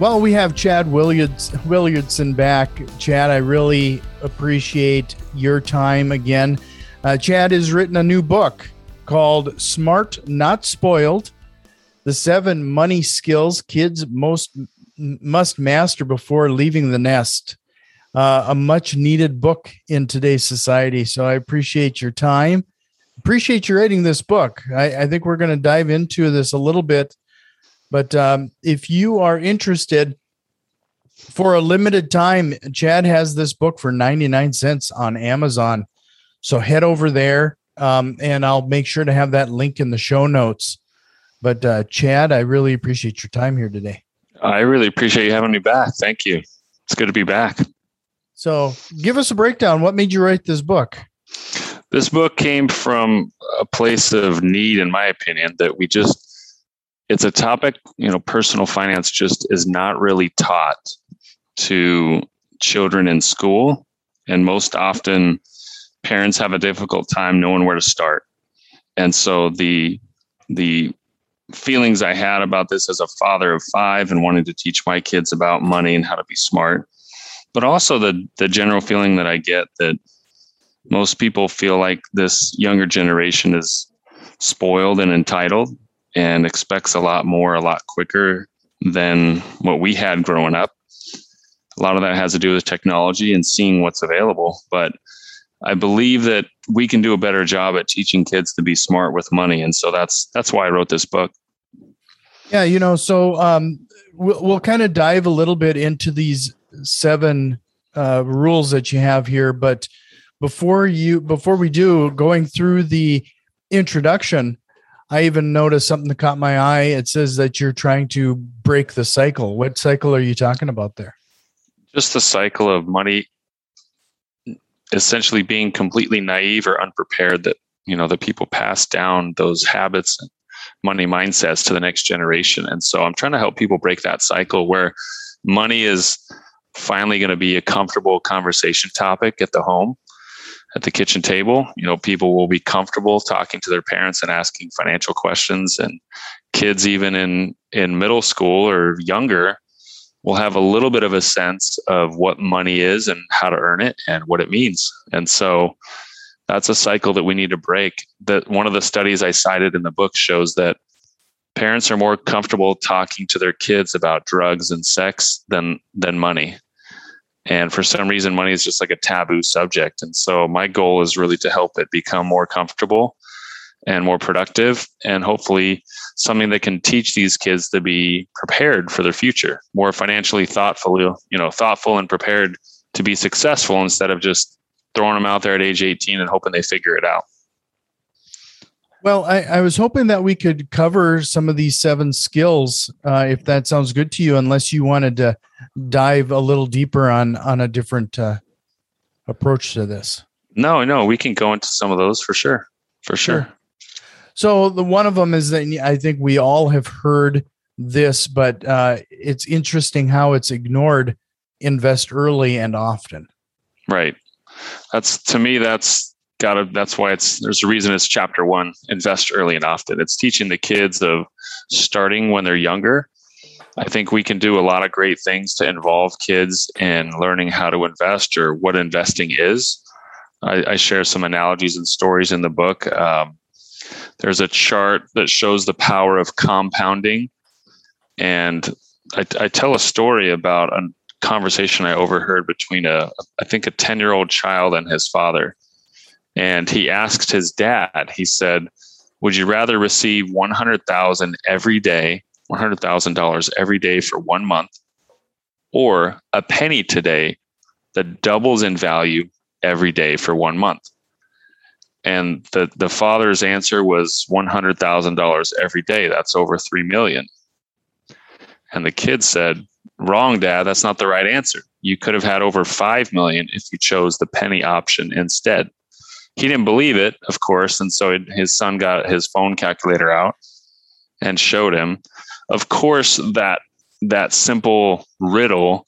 Well, we have Chad Williards, Willardson back. Chad, I really appreciate your time again. Uh, Chad has written a new book called Smart Not Spoiled The Seven Money Skills Kids Most Must Master Before Leaving the Nest. Uh, a much needed book in today's society. So I appreciate your time. Appreciate you writing this book. I, I think we're going to dive into this a little bit but um, if you are interested, for a limited time, Chad has this book for 99 cents on Amazon. So head over there um, and I'll make sure to have that link in the show notes. But uh, Chad, I really appreciate your time here today. I really appreciate you having me back. Thank you. It's good to be back. So give us a breakdown. What made you write this book? This book came from a place of need, in my opinion, that we just it's a topic, you know, personal finance just is not really taught to children in school. And most often, parents have a difficult time knowing where to start. And so the the feelings I had about this as a father of five and wanting to teach my kids about money and how to be smart, but also the the general feeling that I get that most people feel like this younger generation is spoiled and entitled and expects a lot more a lot quicker than what we had growing up. A lot of that has to do with technology and seeing what's available. But I believe that we can do a better job at teaching kids to be smart with money. And so that's that's why I wrote this book. Yeah, you know, so um, we'll, we'll kind of dive a little bit into these seven uh, rules that you have here. But before you before we do, going through the introduction, I even noticed something that caught my eye. It says that you're trying to break the cycle. What cycle are you talking about there? Just the cycle of money essentially being completely naive or unprepared that, you know, the people pass down those habits and money mindsets to the next generation. And so I'm trying to help people break that cycle where money is finally going to be a comfortable conversation topic at the home at the kitchen table. You know, people will be comfortable talking to their parents and asking financial questions, and kids even in in middle school or younger will have a little bit of a sense of what money is and how to earn it and what it means. And so that's a cycle that we need to break. That one of the studies I cited in the book shows that parents are more comfortable talking to their kids about drugs and sex than than money and for some reason, money is just like a taboo subject. And so my goal is really to help it become more comfortable and more productive and hopefully something that can teach these kids to be prepared for their future, more financially thoughtful, you know, thoughtful and prepared to be successful instead of just throwing them out there at age 18 and hoping they figure it out. Well, I, I, was hoping that we could cover some of these seven skills, uh, if that sounds good to you, unless you wanted to dive a little deeper on on a different uh, approach to this. No, no, we can go into some of those for sure, for sure. sure. So the one of them is that I think we all have heard this, but uh, it's interesting how it's ignored. Invest early and often. Right. That's to me. That's gotta that's why it's there's a reason it's chapter one invest early and often. It's teaching the kids of starting when they're younger. I think we can do a lot of great things to involve kids in learning how to invest or what investing is. I, I share some analogies and stories in the book. Um, there's a chart that shows the power of compounding. And I, I tell a story about a conversation i overheard between a i think a 10 year old child and his father and he asked his dad, he said, Would you rather receive 100,000 every day, $100,000 every day for one month, or a penny today that doubles in value every day for one month? And the, the father's answer was $100,000 every day. That's over 3 million. And the kid said, Wrong, dad. That's not the right answer. You could have had over 5 million if you chose the penny option instead. He didn't believe it, of course. And so his son got his phone calculator out and showed him. Of course, that that simple riddle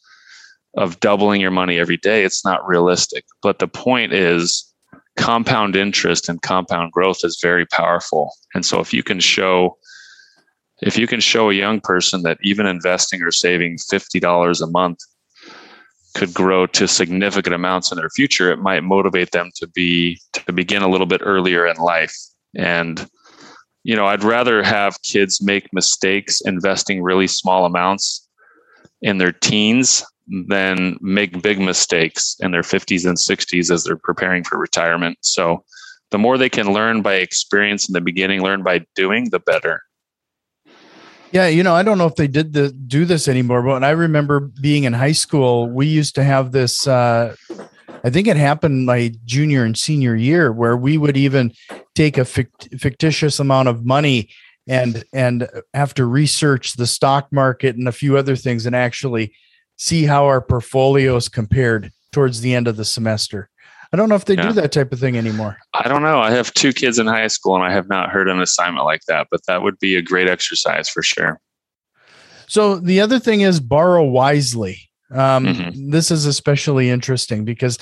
of doubling your money every day, it's not realistic. But the point is compound interest and compound growth is very powerful. And so if you can show if you can show a young person that even investing or saving $50 a month could grow to significant amounts in their future, it might motivate them to be to begin a little bit earlier in life. And you know, I'd rather have kids make mistakes investing really small amounts in their teens than make big mistakes in their 50s and 60s as they're preparing for retirement. So the more they can learn by experience in the beginning, learn by doing, the better. Yeah, you know, I don't know if they did the do this anymore, but I remember being in high school, we used to have this uh I think it happened my junior and senior year where we would even take a fictitious amount of money and and have to research the stock market and a few other things and actually see how our portfolios compared towards the end of the semester. I don't know if they yeah. do that type of thing anymore. I don't know. I have two kids in high school and I have not heard an assignment like that, but that would be a great exercise for sure. So the other thing is borrow wisely. Um, mm-hmm. This is especially interesting because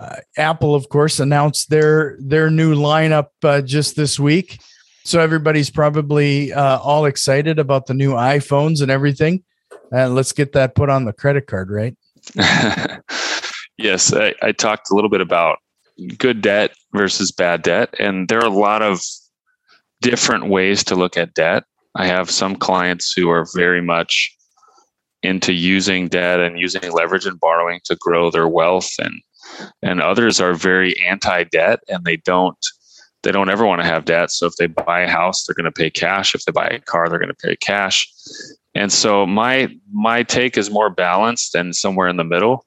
uh, Apple, of course, announced their their new lineup uh, just this week. So everybody's probably uh, all excited about the new iPhones and everything. And let's get that put on the credit card, right? Yes, I, I talked a little bit about good debt versus bad debt, and there are a lot of different ways to look at debt. I have some clients who are very much into using debt and using leverage and borrowing to grow their wealth and and others are very anti-debt and they don't they don't ever want to have debt. So if they buy a house they're going to pay cash. If they buy a car they're going to pay cash. And so my my take is more balanced and somewhere in the middle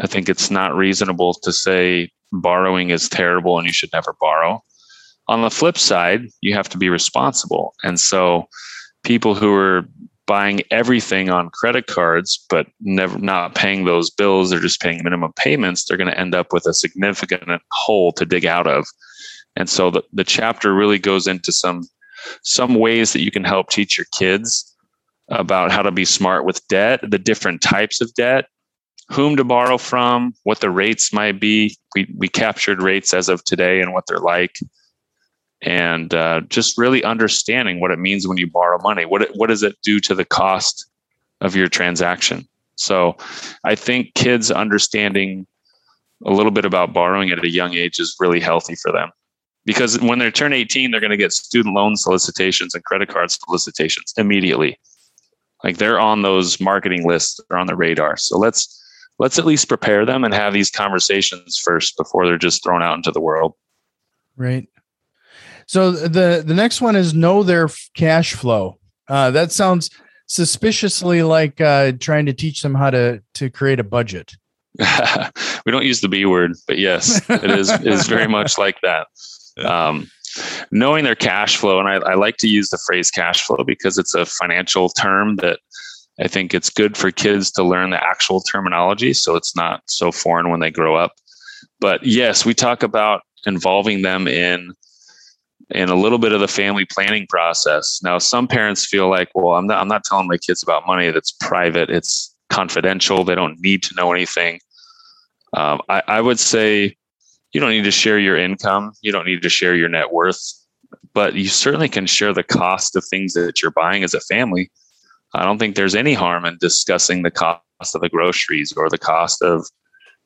I think it's not reasonable to say borrowing is terrible and you should never borrow. On the flip side, you have to be responsible. And so people who are buying everything on credit cards but never not paying those bills, they're just paying minimum payments, they're going to end up with a significant hole to dig out of. And so the, the chapter really goes into some some ways that you can help teach your kids about how to be smart with debt, the different types of debt, whom to borrow from, what the rates might be. We, we captured rates as of today and what they're like. And uh, just really understanding what it means when you borrow money. What, what does it do to the cost of your transaction? So I think kids understanding a little bit about borrowing at a young age is really healthy for them. Because when they turn 18, they're going to get student loan solicitations and credit card solicitations immediately. Like they're on those marketing lists, they're on the radar. So let's let's at least prepare them and have these conversations first before they're just thrown out into the world. Right. So the the next one is know their cash flow. Uh, that sounds suspiciously like uh, trying to teach them how to to create a budget. we don't use the B word, but yes, it is is very much like that. Um, knowing their cash flow, and I, I like to use the phrase cash flow because it's a financial term that I think it's good for kids to learn the actual terminology so it's not so foreign when they grow up. But yes, we talk about involving them in in a little bit of the family planning process. Now, some parents feel like, well, I'm not I'm not telling my kids about money that's private. It's confidential. They don't need to know anything. Um, I, I would say you don't need to share your income. You don't need to share your net worth, but you certainly can share the cost of things that you're buying as a family I don't think there's any harm in discussing the cost of the groceries or the cost of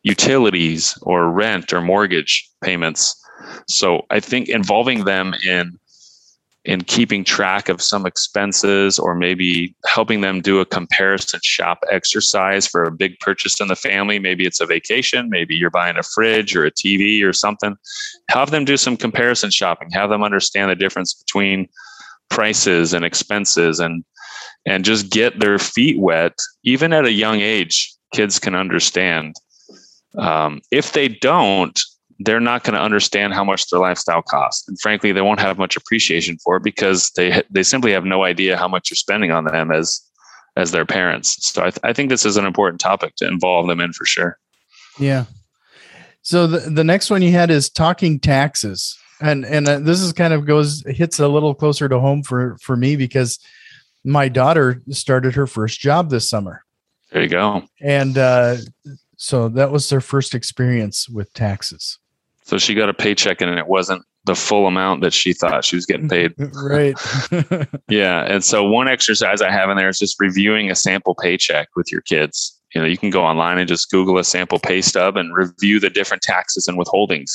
utilities or rent or mortgage payments. So I think involving them in in keeping track of some expenses or maybe helping them do a comparison shop exercise for a big purchase in the family. Maybe it's a vacation, maybe you're buying a fridge or a TV or something. Have them do some comparison shopping, have them understand the difference between prices and expenses and and just get their feet wet, even at a young age, kids can understand. Um, if they don't, they're not going to understand how much their lifestyle costs, and frankly, they won't have much appreciation for it because they they simply have no idea how much you're spending on them as as their parents. So I, th- I think this is an important topic to involve them in for sure. Yeah. So the, the next one you had is talking taxes. And and uh, this is kind of goes hits a little closer to home for for me because my daughter started her first job this summer. There you go. And uh, so that was their first experience with taxes. So she got a paycheck and it wasn't the full amount that she thought she was getting paid. right. yeah. And so one exercise I have in there is just reviewing a sample paycheck with your kids. You know, you can go online and just Google a sample pay stub and review the different taxes and withholdings.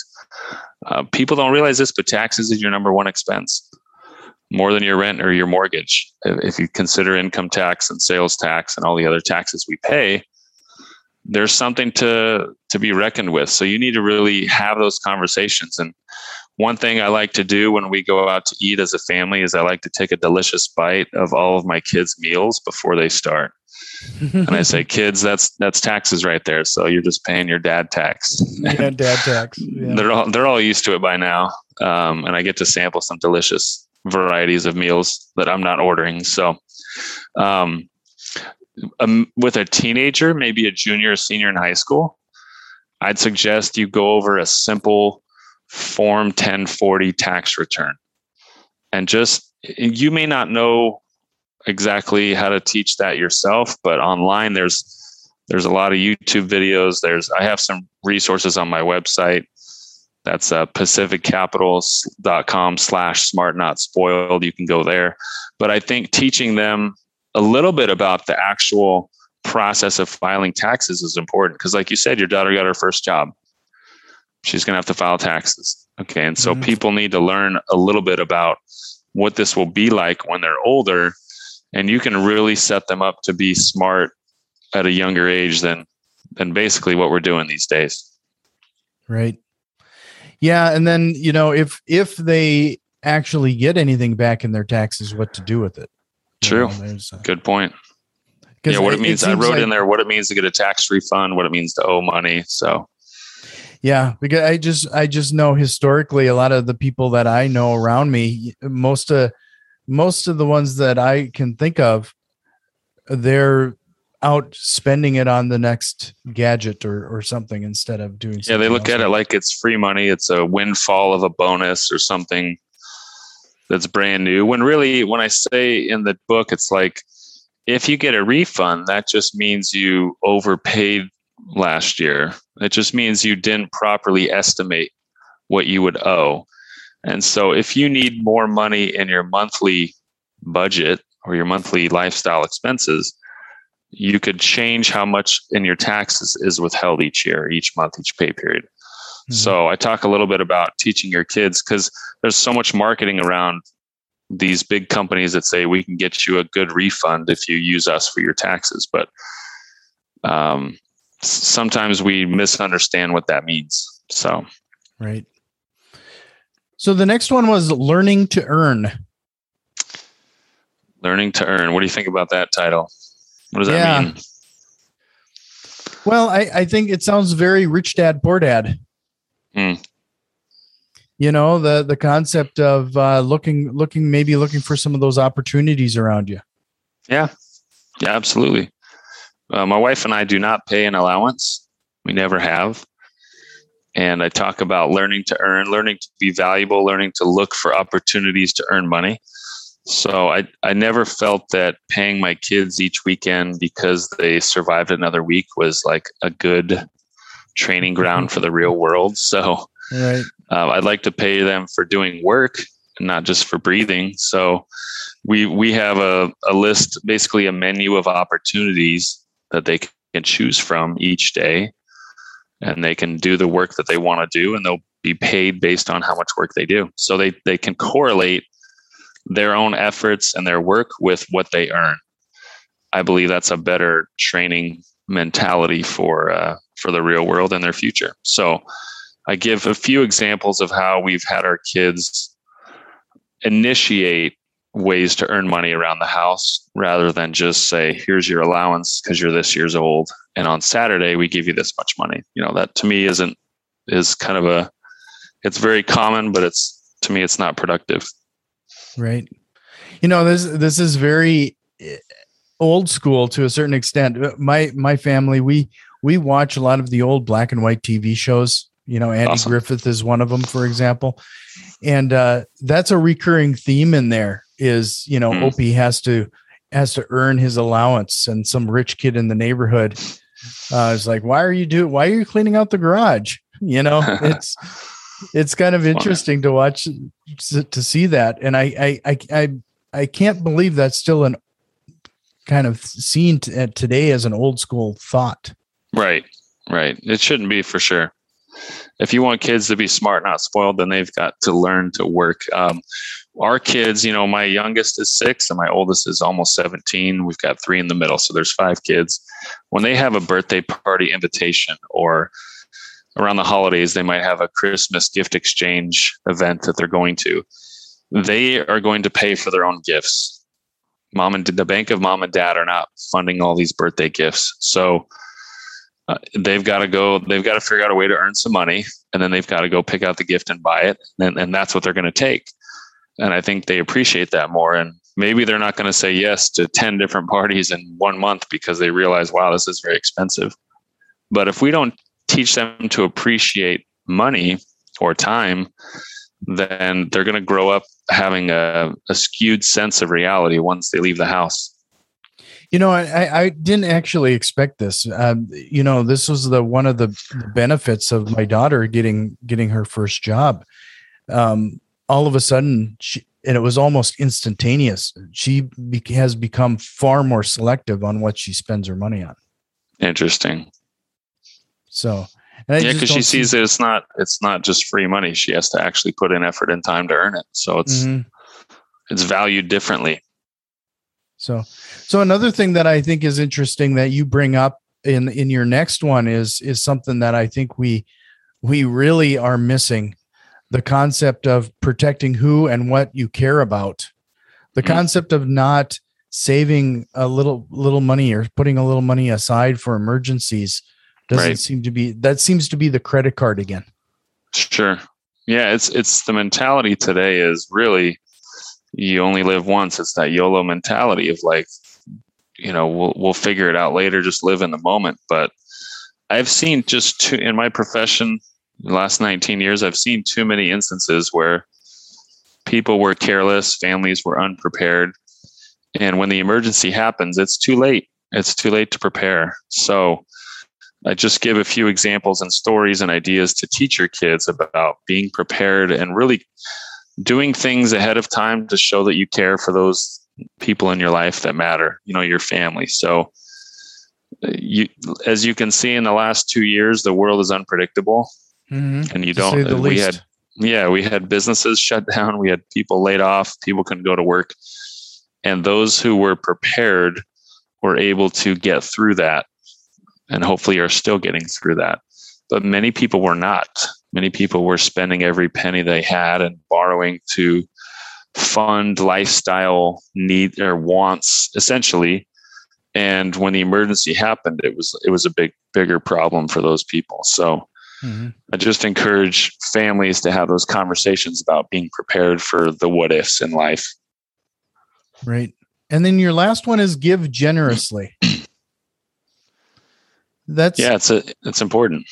Uh, people don't realize this, but taxes is your number one expense, more than your rent or your mortgage. If you consider income tax and sales tax and all the other taxes we pay, there's something to to be reckoned with. So you need to really have those conversations. And one thing I like to do when we go out to eat as a family is I like to take a delicious bite of all of my kids' meals before they start. and I say, kids, that's that's taxes right there. So you're just paying your dad tax. yeah, dad tax. Yeah. They're all they're all used to it by now, um, and I get to sample some delicious varieties of meals that I'm not ordering. So, um, um, with a teenager, maybe a junior or senior in high school, I'd suggest you go over a simple Form 1040 tax return. And just, you may not know exactly how to teach that yourself, but online there's there's a lot of YouTube videos. There's I have some resources on my website. That's uh, pacificcapitals.com slash smart not spoiled. You can go there. But I think teaching them a little bit about the actual process of filing taxes is important because, like you said, your daughter got her first job. She's going to have to file taxes. Okay. And so mm-hmm. people need to learn a little bit about what this will be like when they're older. And you can really set them up to be smart at a younger age than than basically what we're doing these days. Right. Yeah. And then, you know, if if they actually get anything back in their taxes, what to do with it. True. know, Good point. Yeah, what it, it means. It I wrote like, in there what it means to get a tax refund, what it means to owe money. So yeah, because I just I just know historically a lot of the people that I know around me, most of most of the ones that I can think of, they're out spending it on the next gadget or, or something instead of doing yeah they look at it like it's free money. It's a windfall of a bonus or something that's brand new. When really when i say in the book it's like if you get a refund that just means you overpaid last year. It just means you didn't properly estimate what you would owe. And so if you need more money in your monthly budget or your monthly lifestyle expenses, you could change how much in your taxes is withheld each year, each month, each pay period. Mm-hmm. So I talk a little bit about teaching your kids because there's so much marketing around these big companies that say we can get you a good refund if you use us for your taxes. But um, sometimes we misunderstand what that means. So, right. So the next one was learning to earn. Learning to earn. What do you think about that title? What does yeah. that mean? Well, I, I think it sounds very rich dad, poor dad. Hmm. You know, the the concept of uh, looking looking maybe looking for some of those opportunities around you. Yeah. Yeah, absolutely. Uh, my wife and I do not pay an allowance. We never have. And I talk about learning to earn, learning to be valuable, learning to look for opportunities to earn money. So I, I never felt that paying my kids each weekend because they survived another week was like a good training ground for the real world. So right. uh, I'd like to pay them for doing work, not just for breathing. So we we have a, a list, basically a menu of opportunities that they can choose from each day. And they can do the work that they want to do and they'll be paid based on how much work they do. So they, they can correlate their own efforts and their work with what they earn. I believe that's a better training mentality for uh, for the real world and their future. So i give a few examples of how we've had our kids initiate ways to earn money around the house rather than just say here's your allowance because you're this years old and on saturday we give you this much money you know that to me isn't is kind of a it's very common but it's to me it's not productive right you know this this is very old school to a certain extent. My my family we we watch a lot of the old black and white TV shows. You know, Andy awesome. Griffith is one of them, for example, and uh, that's a recurring theme in there. Is you know, mm. Opie has to has to earn his allowance, and some rich kid in the neighborhood uh, is like, "Why are you do? Why are you cleaning out the garage?" You know, it's it's kind of interesting to watch to see that, and I I I I, I can't believe that's still an kind of seen t- today as an old school thought. Right, right. It shouldn't be for sure. If you want kids to be smart, not spoiled, then they've got to learn to work. Um, our kids, you know, my youngest is six and my oldest is almost 17. We've got three in the middle. So there's five kids. When they have a birthday party invitation or around the holidays, they might have a Christmas gift exchange event that they're going to. They are going to pay for their own gifts mom and the bank of mom and dad are not funding all these birthday gifts. So uh, they've got to go, they've got to figure out a way to earn some money and then they've got to go pick out the gift and buy it. And, and that's what they're going to take. And I think they appreciate that more. And maybe they're not going to say yes to 10 different parties in one month because they realize, wow, this is very expensive. But if we don't teach them to appreciate money or time, then they're going to grow up having a, a, skewed sense of reality once they leave the house. You know, I, I didn't actually expect this. Um, you know, this was the one of the benefits of my daughter getting getting her first job. Um, all of a sudden, she, and it was almost instantaneous. She be, has become far more selective on what she spends her money on. Interesting. So yeah, because she sees that it's not it's not just free money. She has to actually put in effort and time to earn it. So it's mm-hmm. it's valued differently. So so another thing that I think is interesting that you bring up in in your next one is is something that I think we we really are missing the concept of protecting who and what you care about. The mm-hmm. concept of not saving a little little money or putting a little money aside for emergencies doesn't right. seem to be that seems to be the credit card again. Sure. Yeah, it's it's the mentality today is really you only live once. It's that YOLO mentality of like, you know, we'll we'll figure it out later, just live in the moment. But I've seen just too in my profession, the last 19 years, I've seen too many instances where people were careless, families were unprepared. And when the emergency happens, it's too late. It's too late to prepare. So I just give a few examples and stories and ideas to teach your kids about being prepared and really doing things ahead of time to show that you care for those people in your life that matter, you know, your family. So you as you can see in the last 2 years the world is unpredictable. Mm-hmm. And you don't we least. had yeah, we had businesses shut down, we had people laid off, people couldn't go to work. And those who were prepared were able to get through that and hopefully are still getting through that. But many people were not. Many people were spending every penny they had and borrowing to fund lifestyle need or wants essentially. And when the emergency happened it was it was a big bigger problem for those people. So mm-hmm. i just encourage families to have those conversations about being prepared for the what ifs in life. Right. And then your last one is give generously. That's yeah it's a, it's important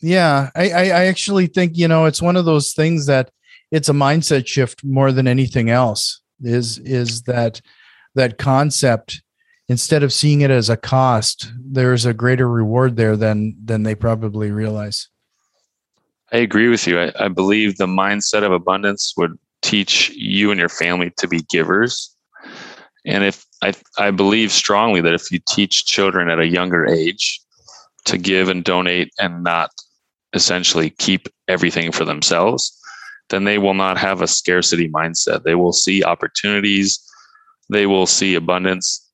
yeah I, I i actually think you know it's one of those things that it's a mindset shift more than anything else is is that that concept. Instead of seeing it as a cost there's a greater reward there than than they probably realize. I agree with you. I, I believe the mindset of abundance would teach you and your family to be givers. And if I, I believe strongly that if you teach children at a younger age to give and donate and not essentially keep everything for themselves, then they will not have a scarcity mindset. They will see opportunities, they will see abundance,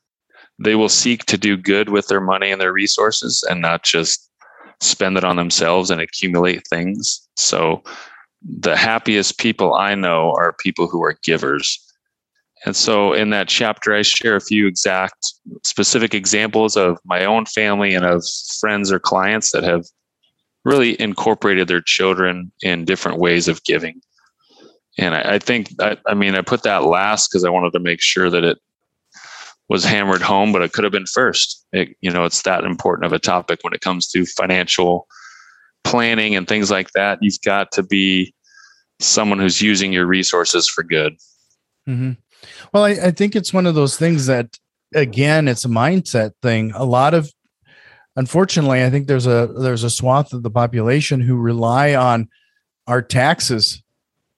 they will seek to do good with their money and their resources and not just spend it on themselves and accumulate things. So, the happiest people I know are people who are givers. And so in that chapter, I share a few exact specific examples of my own family and of friends or clients that have really incorporated their children in different ways of giving. And I, I think, I, I mean, I put that last because I wanted to make sure that it was hammered home, but it could have been first. It, you know, it's that important of a topic when it comes to financial planning and things like that. You've got to be someone who's using your resources for good. Mm-hmm. Well, I, I think it's one of those things that, again, it's a mindset thing. A lot of, unfortunately, I think there's a there's a swath of the population who rely on our taxes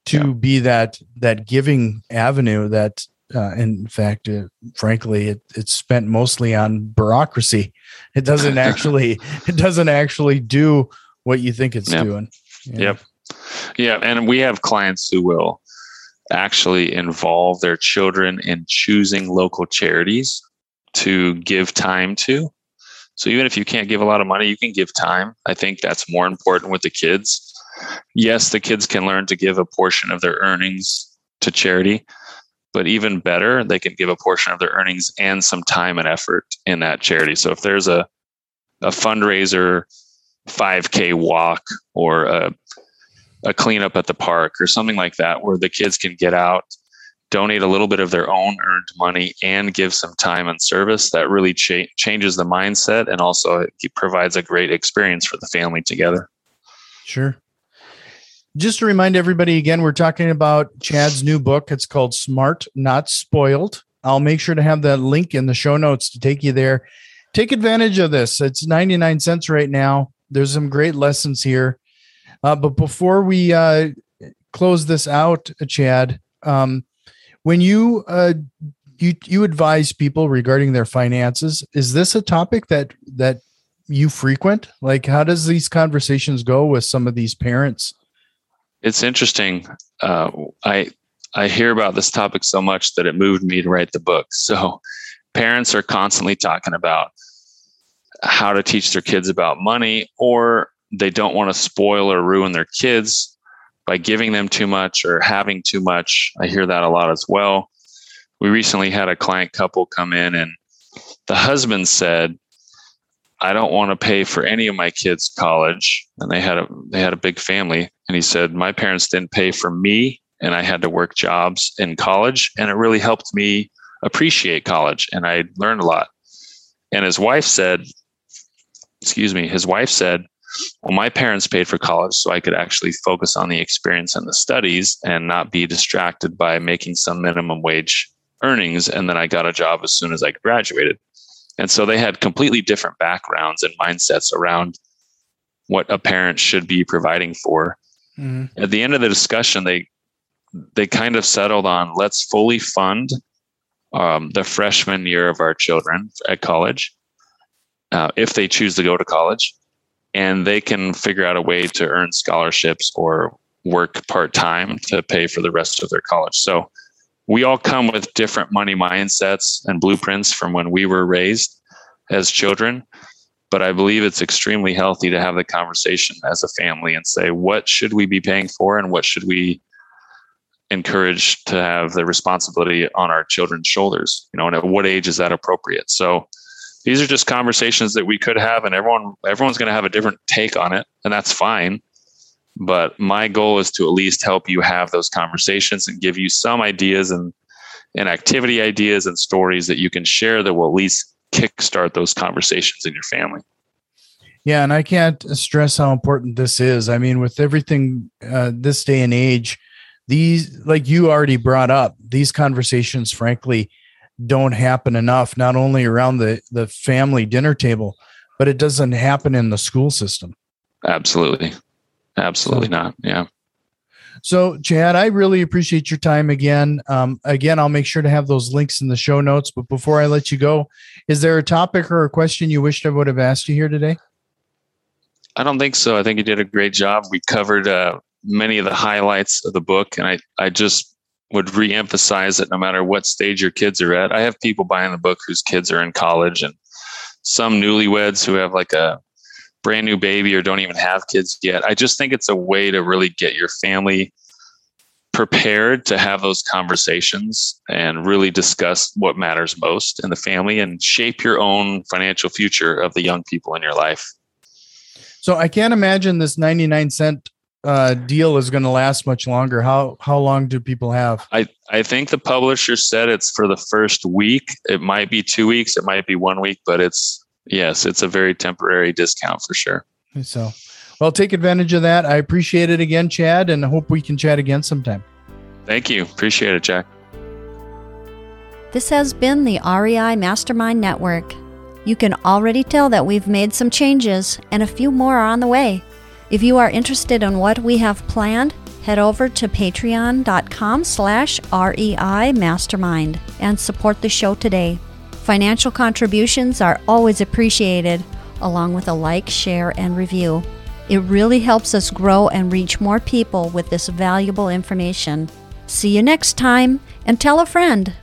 to yeah. be that that giving avenue that uh, in fact uh, frankly it, it's spent mostly on bureaucracy it doesn't actually it doesn't actually do what you think it's yep. doing yeah. yep yeah and we have clients who will actually involve their children in choosing local charities to give time to so even if you can't give a lot of money you can give time i think that's more important with the kids yes, the kids can learn to give a portion of their earnings to charity, but even better, they can give a portion of their earnings and some time and effort in that charity. So if there's a a fundraiser, 5K walk, or a a cleanup at the park or something like that, where the kids can get out, donate a little bit of their own earned money, and give some time and service, that really cha- changes the mindset and also it provides a great experience for the family together. Sure just to remind everybody again, we're talking about Chad's new book. It's called Smart Not Spoiled. I'll make sure to have that link in the show notes to take you there. Take advantage of this. It's 99 cents right now. There's some great lessons here. Uh, but before we uh, close this out, Chad, um, when you uh, you you advise people regarding their finances, is this a topic that that you frequent? Like, how does these conversations go with some of these parents? it's interesting. Uh, I I hear about this topic so much that it moved me to write the book. So parents are constantly talking about how to teach their kids about money, or they don't want to spoil or ruin their kids by giving them too much or having too much. I hear that a lot as well. We recently had a client couple come in, and the husband said, I don't want to pay for any of my kids' college. And they had a they had a big family. And he said, My parents didn't pay for me and I had to work jobs in college. And it really helped me appreciate college. And I learned a lot. And his wife said, excuse me, his wife said, Well, my parents paid for college so I could actually focus on the experience and the studies and not be distracted by making some minimum wage earnings. And then I got a job as soon as I graduated. And so they had completely different backgrounds and mindsets around what a parent should be providing for. Mm-hmm. At the end of the discussion, they they kind of settled on let's fully fund um, the freshman year of our children at college, uh, if they choose to go to college, and they can figure out a way to earn scholarships or work part time to pay for the rest of their college. So we all come with different money mindsets and blueprints from when we were raised as children but i believe it's extremely healthy to have the conversation as a family and say what should we be paying for and what should we encourage to have the responsibility on our children's shoulders you know and at what age is that appropriate so these are just conversations that we could have and everyone everyone's going to have a different take on it and that's fine but my goal is to at least help you have those conversations and give you some ideas and, and activity ideas and stories that you can share that will at least kickstart those conversations in your family. Yeah, and I can't stress how important this is. I mean, with everything uh, this day and age, these, like you already brought up, these conversations, frankly, don't happen enough. Not only around the the family dinner table, but it doesn't happen in the school system. Absolutely. Absolutely so, not. Yeah. So, Chad, I really appreciate your time again. Um, again, I'll make sure to have those links in the show notes. But before I let you go, is there a topic or a question you wished I would have asked you here today? I don't think so. I think you did a great job. We covered uh, many of the highlights of the book, and I, I just would reemphasize that no matter what stage your kids are at, I have people buying the book whose kids are in college, and some newlyweds who have like a brand new baby or don't even have kids yet. I just think it's a way to really get your family prepared to have those conversations and really discuss what matters most in the family and shape your own financial future of the young people in your life. So I can't imagine this 99 cent uh, deal is going to last much longer. How how long do people have? I, I think the publisher said it's for the first week. It might be two weeks, it might be one week, but it's yes, it's a very temporary discount for sure. So, well, take advantage of that. I appreciate it again, Chad, and I hope we can chat again sometime. Thank you. Appreciate it, Jack. This has been the REI Mastermind Network. You can already tell that we've made some changes and a few more are on the way. If you are interested in what we have planned, head over to patreon.com slash REI Mastermind and support the show today. Financial contributions are always appreciated, along with a like, share, and review. It really helps us grow and reach more people with this valuable information. See you next time, and tell a friend.